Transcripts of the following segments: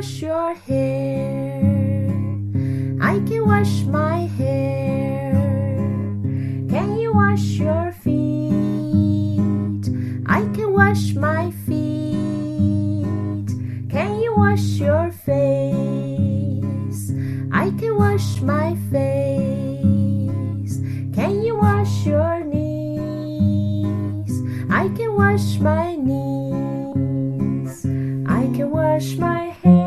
wash your hair. I can wash my hair. Can you wash your feet? I can wash my feet. Can you wash your face? I can wash my face. Can you wash your knees? I can wash my knees. I can wash my hair.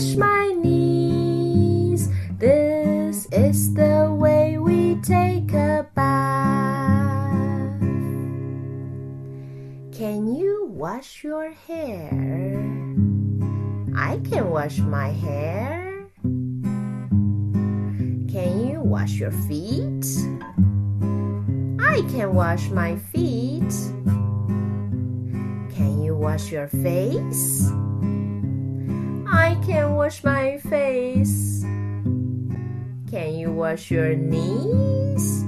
Wash my knees. This is the way we take a bath. Can you wash your hair? I can wash my hair. Can you wash your feet? I can wash my feet. Can you wash your face? Wash my face. Can you wash your knees?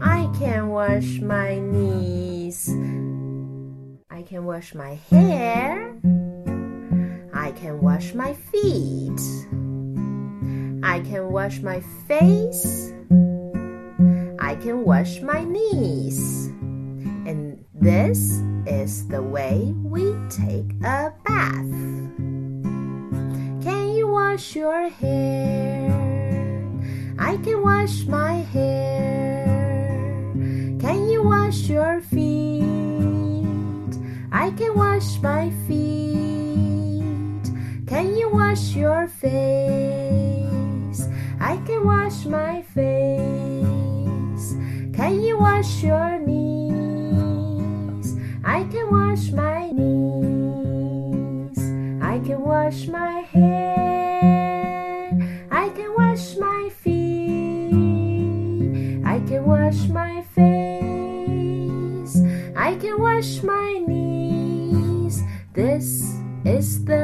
I can wash my knees. I can wash my hair. I can wash my feet. I can wash my face. I can wash my knees. And this is the way we take a bath. Wash your hair? I can wash my hair. Can you wash your feet? I can wash my feet. Can you wash your face? I can wash my face. Can you wash your knees? I can wash my knees. I can wash my hair. Wash my face. I can wash my knees. This is the